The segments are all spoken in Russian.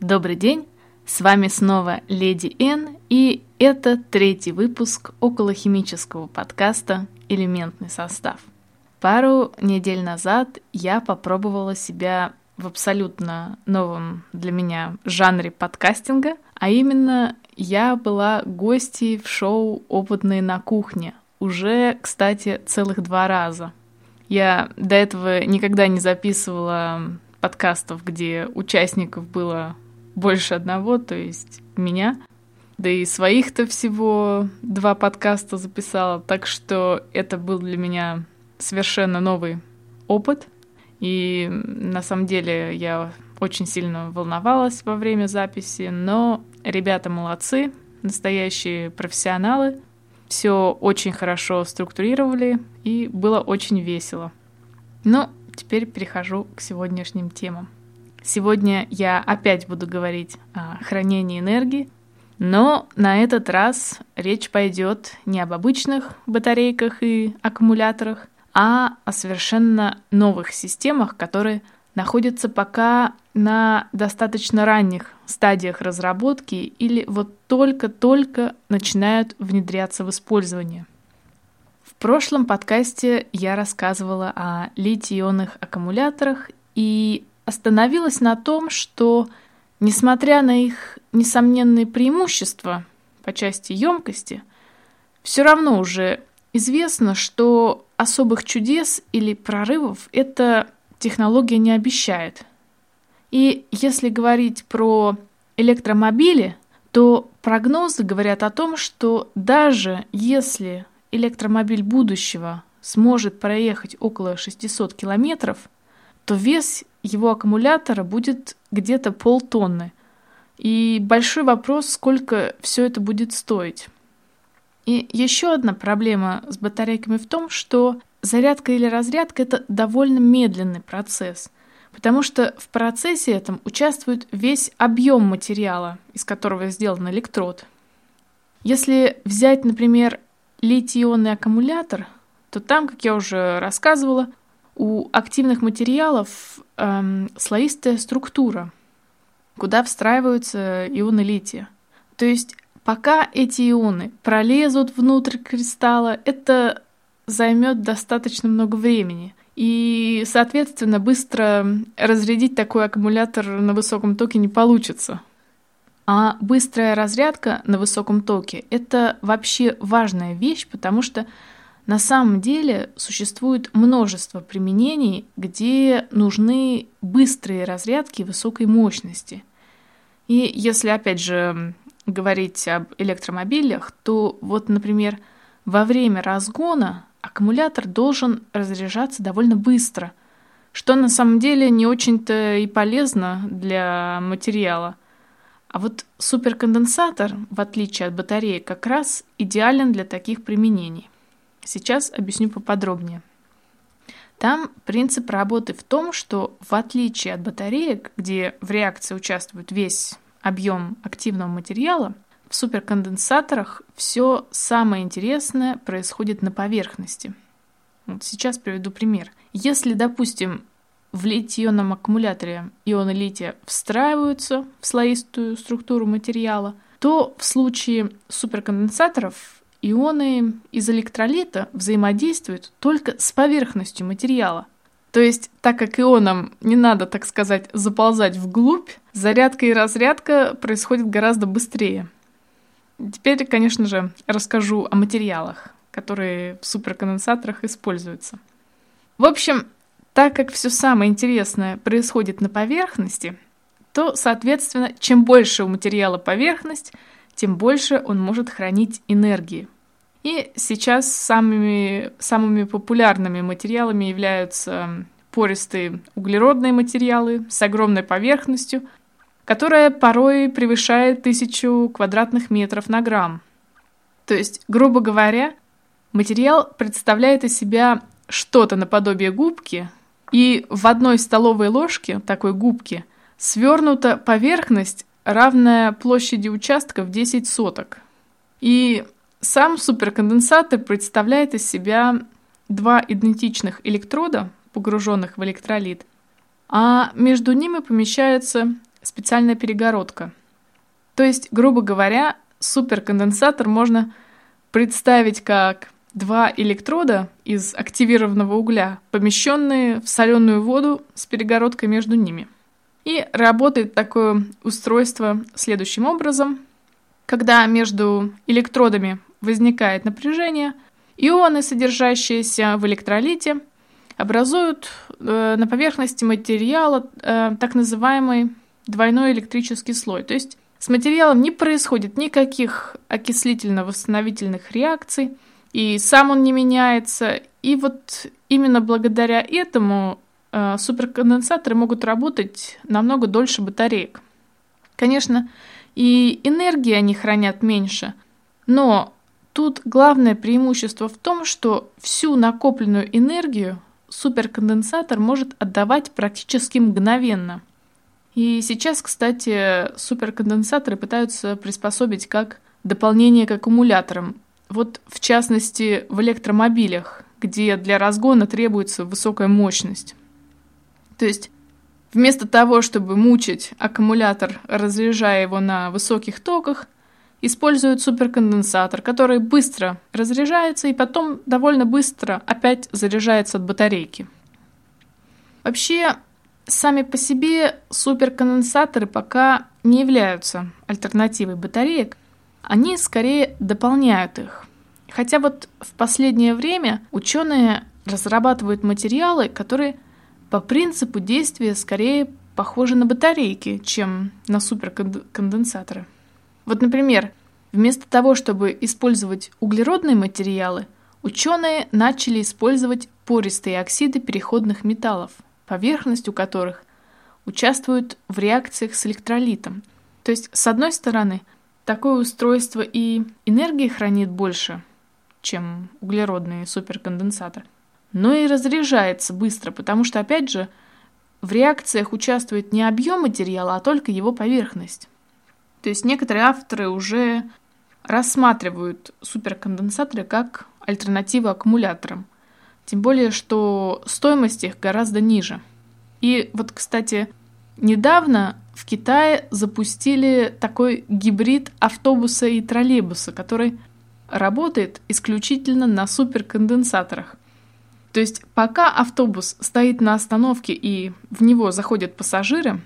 Добрый день, с вами снова Леди Н, и это третий выпуск околохимического подкаста «Элементный состав». Пару недель назад я попробовала себя в абсолютно новом для меня жанре подкастинга, а именно я была гостьей в шоу «Опытные на кухне», уже, кстати, целых два раза. Я до этого никогда не записывала подкастов, где участников было больше одного, то есть меня. Да и своих-то всего два подкаста записала, так что это был для меня совершенно новый опыт. И на самом деле я очень сильно волновалась во время записи, но ребята молодцы, настоящие профессионалы, все очень хорошо структурировали и было очень весело. Ну, теперь перехожу к сегодняшним темам. Сегодня я опять буду говорить о хранении энергии, но на этот раз речь пойдет не об обычных батарейках и аккумуляторах, а о совершенно новых системах, которые находятся пока на достаточно ранних стадиях разработки или вот только-только начинают внедряться в использование. В прошлом подкасте я рассказывала о литий-ионных аккумуляторах и остановилась на том, что, несмотря на их несомненные преимущества по части емкости, все равно уже известно, что особых чудес или прорывов эта технология не обещает. И если говорить про электромобили, то прогнозы говорят о том, что даже если электромобиль будущего сможет проехать около 600 километров, то вес его аккумулятора будет где-то полтонны. И большой вопрос, сколько все это будет стоить. И еще одна проблема с батарейками в том, что зарядка или разрядка это довольно медленный процесс, потому что в процессе этом участвует весь объем материала, из которого сделан электрод. Если взять, например, литий-ионный аккумулятор, то там, как я уже рассказывала, у активных материалов эм, слоистая структура, куда встраиваются ионы лития. То есть пока эти ионы пролезут внутрь кристалла, это займет достаточно много времени. И, соответственно, быстро разрядить такой аккумулятор на высоком токе не получится. А быстрая разрядка на высоком токе – это вообще важная вещь, потому что на самом деле существует множество применений, где нужны быстрые разрядки высокой мощности. И если, опять же, говорить об электромобилях, то вот, например, во время разгона аккумулятор должен разряжаться довольно быстро, что на самом деле не очень-то и полезно для материала. А вот суперконденсатор, в отличие от батареи, как раз идеален для таких применений. Сейчас объясню поподробнее. Там принцип работы в том, что в отличие от батареек, где в реакции участвует весь объем активного материала, в суперконденсаторах все самое интересное происходит на поверхности. Вот сейчас приведу пример. Если, допустим, в литий-ионном аккумуляторе ионы лития встраиваются в слоистую структуру материала, то в случае суперконденсаторов ионы из электролита взаимодействуют только с поверхностью материала. То есть, так как ионам не надо, так сказать, заползать вглубь, зарядка и разрядка происходят гораздо быстрее – Теперь, конечно же, расскажу о материалах, которые в суперконденсаторах используются. В общем, так как все самое интересное происходит на поверхности, то, соответственно, чем больше у материала поверхность, тем больше он может хранить энергии. И сейчас самыми, самыми популярными материалами являются пористые углеродные материалы с огромной поверхностью, которая порой превышает тысячу квадратных метров на грамм. То есть, грубо говоря, материал представляет из себя что-то наподобие губки, и в одной столовой ложке такой губки свернута поверхность, равная площади участка в 10 соток. И сам суперконденсатор представляет из себя два идентичных электрода, погруженных в электролит, а между ними помещается специальная перегородка. То есть, грубо говоря, суперконденсатор можно представить как два электрода из активированного угля, помещенные в соленую воду с перегородкой между ними. И работает такое устройство следующим образом. Когда между электродами возникает напряжение, ионы, содержащиеся в электролите, образуют э, на поверхности материала э, так называемый двойной электрический слой. То есть с материалом не происходит никаких окислительно-восстановительных реакций, и сам он не меняется. И вот именно благодаря этому суперконденсаторы могут работать намного дольше батареек. Конечно, и энергии они хранят меньше, но тут главное преимущество в том, что всю накопленную энергию суперконденсатор может отдавать практически мгновенно. И сейчас, кстати, суперконденсаторы пытаются приспособить как дополнение к аккумуляторам. Вот в частности в электромобилях, где для разгона требуется высокая мощность. То есть вместо того, чтобы мучить аккумулятор, разряжая его на высоких токах, используют суперконденсатор, который быстро разряжается и потом довольно быстро опять заряжается от батарейки. Вообще, сами по себе суперконденсаторы пока не являются альтернативой батареек, они скорее дополняют их. Хотя вот в последнее время ученые разрабатывают материалы, которые по принципу действия скорее похожи на батарейки, чем на суперконденсаторы. Вот, например, вместо того, чтобы использовать углеродные материалы, ученые начали использовать пористые оксиды переходных металлов, поверхность у которых участвует в реакциях с электролитом. То есть, с одной стороны, такое устройство и энергии хранит больше, чем углеродный суперконденсатор, но и разряжается быстро, потому что, опять же, в реакциях участвует не объем материала, а только его поверхность. То есть некоторые авторы уже рассматривают суперконденсаторы как альтернативу аккумуляторам. Тем более, что стоимость их гораздо ниже. И вот, кстати, недавно в Китае запустили такой гибрид автобуса и троллейбуса, который работает исключительно на суперконденсаторах. То есть пока автобус стоит на остановке и в него заходят пассажиры,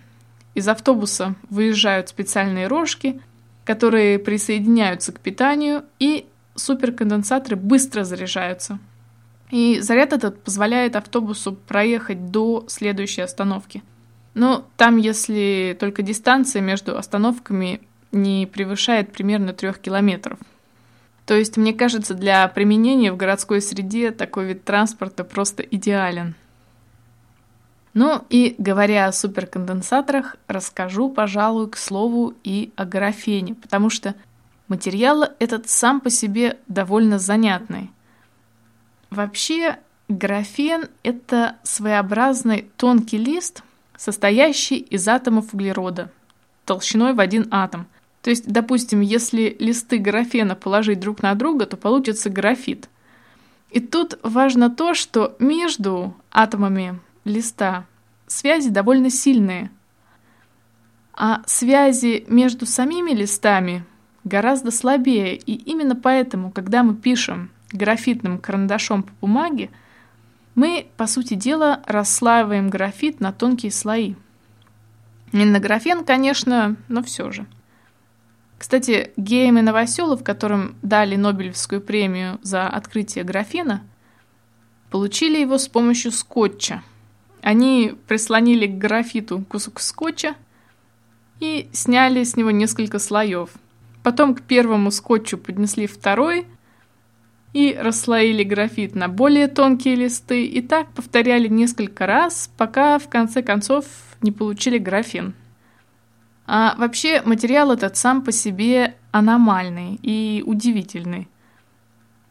из автобуса выезжают специальные рожки, которые присоединяются к питанию, и суперконденсаторы быстро заряжаются. И заряд этот позволяет автобусу проехать до следующей остановки. Но там, если только дистанция между остановками не превышает примерно трех километров. То есть, мне кажется, для применения в городской среде такой вид транспорта просто идеален. Ну и говоря о суперконденсаторах, расскажу, пожалуй, к слову и о графене, потому что материал этот сам по себе довольно занятный. Вообще, графен — это своеобразный тонкий лист, состоящий из атомов углерода, толщиной в один атом. То есть, допустим, если листы графена положить друг на друга, то получится графит. И тут важно то, что между атомами листа связи довольно сильные. А связи между самими листами гораздо слабее, и именно поэтому, когда мы пишем графитным карандашом по бумаге, мы, по сути дела, расслаиваем графит на тонкие слои. Не на графен, конечно, но все же. Кстати, Гейм и Новоселов, которым дали Нобелевскую премию за открытие графена, получили его с помощью скотча – они прислонили к графиту кусок скотча и сняли с него несколько слоев. Потом к первому скотчу поднесли второй и расслоили графит на более тонкие листы. И так повторяли несколько раз, пока в конце концов не получили графин. А вообще материал этот сам по себе аномальный и удивительный.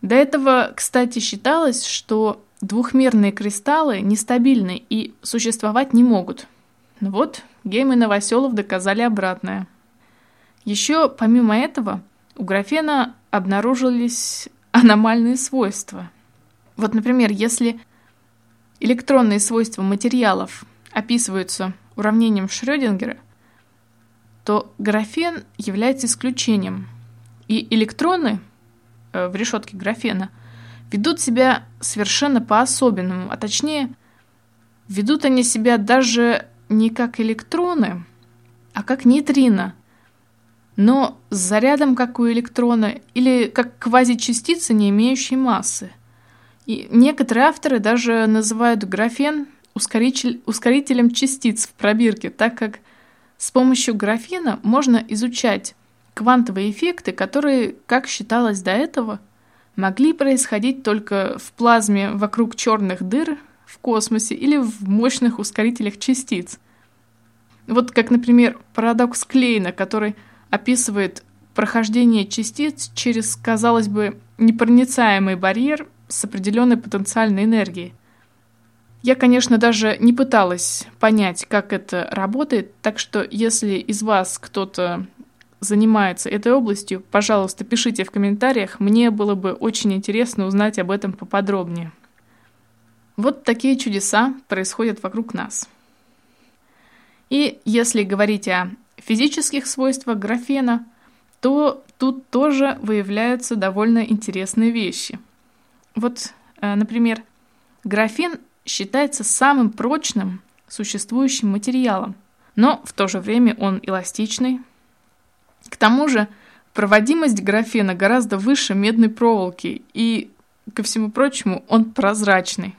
До этого, кстати, считалось, что Двухмерные кристаллы нестабильны и существовать не могут. Но ну вот, Гейм и Новоселов доказали обратное. Еще, помимо этого, у графена обнаружились аномальные свойства. Вот, например, если электронные свойства материалов описываются уравнением Шрёдингера, то графен является исключением. И электроны э, в решетке графена ведут себя совершенно по-особенному, а точнее, ведут они себя даже не как электроны, а как нейтрино, но с зарядом, как у электрона, или как квазичастицы, не имеющие массы. И некоторые авторы даже называют графен ускоритель, ускорителем частиц в пробирке, так как с помощью графена можно изучать квантовые эффекты, которые, как считалось до этого, могли происходить только в плазме вокруг черных дыр в космосе или в мощных ускорителях частиц. Вот как, например, парадокс Клейна, который описывает прохождение частиц через, казалось бы, непроницаемый барьер с определенной потенциальной энергией. Я, конечно, даже не пыталась понять, как это работает, так что если из вас кто-то занимается этой областью, пожалуйста, пишите в комментариях, мне было бы очень интересно узнать об этом поподробнее. Вот такие чудеса происходят вокруг нас. И если говорить о физических свойствах графена, то тут тоже выявляются довольно интересные вещи. Вот, э, например, графен считается самым прочным существующим материалом, но в то же время он эластичный. К тому же проводимость графена гораздо выше медной проволоки, и, ко всему прочему, он прозрачный.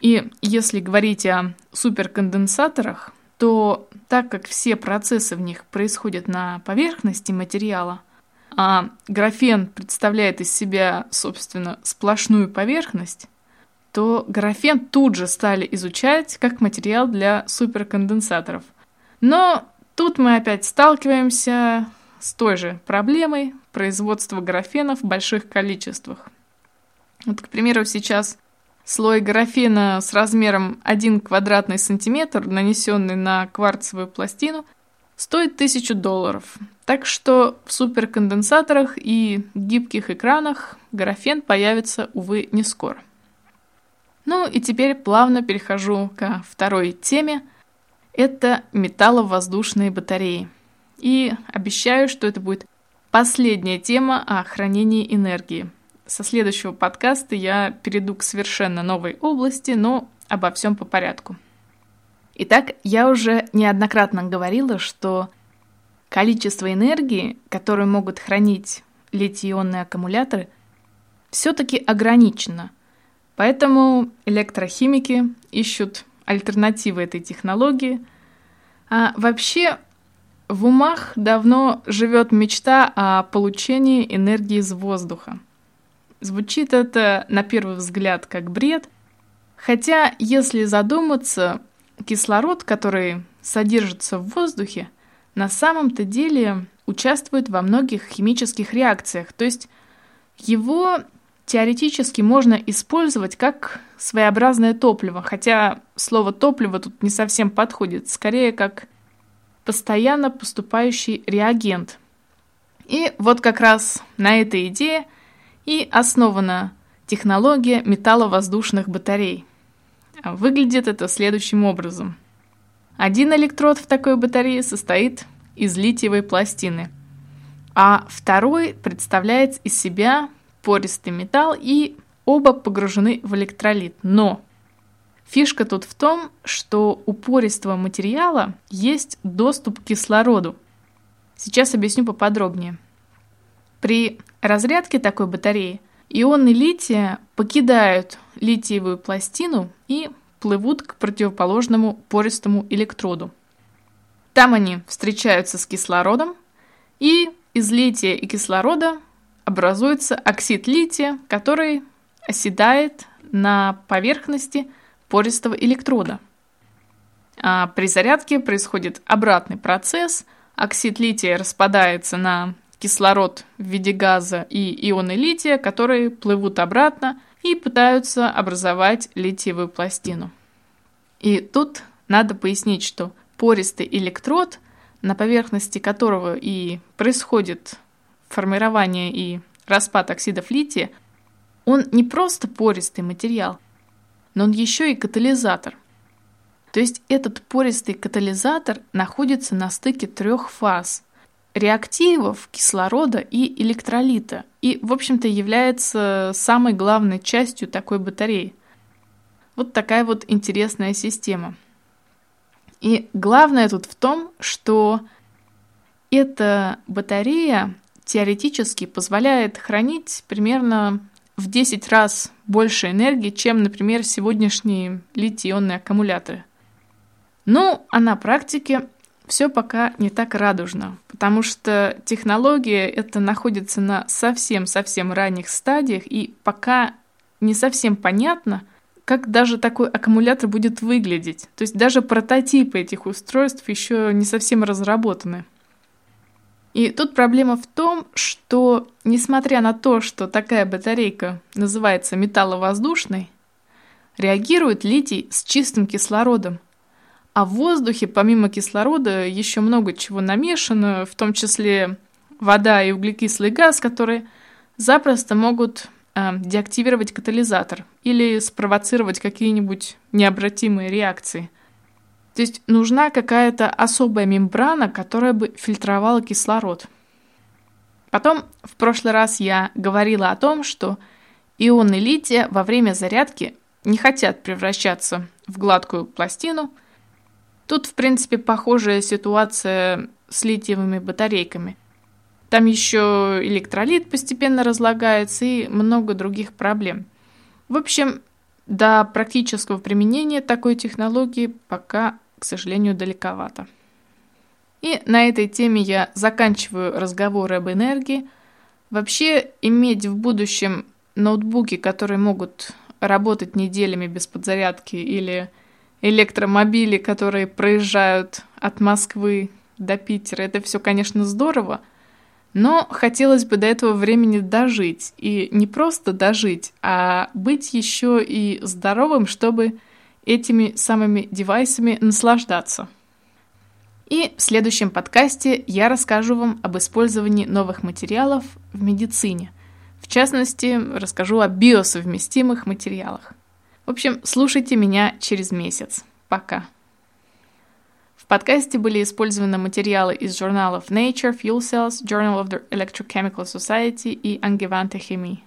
И если говорить о суперконденсаторах, то так как все процессы в них происходят на поверхности материала, а графен представляет из себя, собственно, сплошную поверхность, то графен тут же стали изучать как материал для суперконденсаторов. Но тут мы опять сталкиваемся с той же проблемой производства графена в больших количествах. Вот, к примеру, сейчас слой графена с размером 1 квадратный сантиметр, нанесенный на кварцевую пластину, стоит 1000 долларов. Так что в суперконденсаторах и гибких экранах графен появится, увы, не скоро. Ну и теперь плавно перехожу ко второй теме. Это металловоздушные батареи. И обещаю, что это будет последняя тема о хранении энергии. Со следующего подкаста я перейду к совершенно новой области, но обо всем по порядку. Итак, я уже неоднократно говорила, что количество энергии, которую могут хранить литий-ионные аккумуляторы, все-таки ограничено – Поэтому электрохимики ищут альтернативы этой технологии. А вообще в умах давно живет мечта о получении энергии из воздуха. Звучит это на первый взгляд как бред, хотя если задуматься, кислород, который содержится в воздухе, на самом-то деле участвует во многих химических реакциях, то есть его теоретически можно использовать как своеобразное топливо, хотя слово топливо тут не совсем подходит, скорее как постоянно поступающий реагент. И вот как раз на этой идее и основана технология металловоздушных батарей. Выглядит это следующим образом. Один электрод в такой батарее состоит из литиевой пластины, а второй представляет из себя пористый металл, и оба погружены в электролит. Но фишка тут в том, что у пористого материала есть доступ к кислороду. Сейчас объясню поподробнее. При разрядке такой батареи ионы лития покидают литиевую пластину и плывут к противоположному пористому электроду. Там они встречаются с кислородом, и из лития и кислорода образуется оксид лития, который оседает на поверхности пористого электрода. А при зарядке происходит обратный процесс. Оксид лития распадается на кислород в виде газа и ионы лития, которые плывут обратно и пытаются образовать литиевую пластину. И тут надо пояснить, что пористый электрод, на поверхности которого и происходит формирование и распад оксидов лития, он не просто пористый материал, но он еще и катализатор. То есть этот пористый катализатор находится на стыке трех фаз – реактивов, кислорода и электролита, и, в общем-то, является самой главной частью такой батареи. Вот такая вот интересная система. И главное тут в том, что эта батарея теоретически позволяет хранить примерно в 10 раз больше энергии, чем, например, сегодняшние литий-ионные аккумуляторы. Ну, а на практике все пока не так радужно, потому что технология это находится на совсем-совсем ранних стадиях, и пока не совсем понятно, как даже такой аккумулятор будет выглядеть. То есть даже прототипы этих устройств еще не совсем разработаны. И тут проблема в том, что несмотря на то, что такая батарейка называется металловоздушной, реагирует литий с чистым кислородом. А в воздухе помимо кислорода еще много чего намешано, в том числе вода и углекислый газ, которые запросто могут э, деактивировать катализатор или спровоцировать какие-нибудь необратимые реакции – то есть нужна какая-то особая мембрана, которая бы фильтровала кислород. Потом в прошлый раз я говорила о том, что ионы лития во время зарядки не хотят превращаться в гладкую пластину. Тут, в принципе, похожая ситуация с литиевыми батарейками. Там еще электролит постепенно разлагается и много других проблем. В общем, до практического применения такой технологии пока к сожалению, далековато. И на этой теме я заканчиваю разговоры об энергии. Вообще, иметь в будущем ноутбуки, которые могут работать неделями без подзарядки, или электромобили, которые проезжают от Москвы до Питера, это все, конечно, здорово, но хотелось бы до этого времени дожить. И не просто дожить, а быть еще и здоровым, чтобы этими самыми девайсами наслаждаться. И в следующем подкасте я расскажу вам об использовании новых материалов в медицине. В частности, расскажу о биосовместимых материалах. В общем, слушайте меня через месяц. Пока. В подкасте были использованы материалы из журналов Nature, Fuel Cells, Journal of the Electrochemical Society и Angewandte Chemie.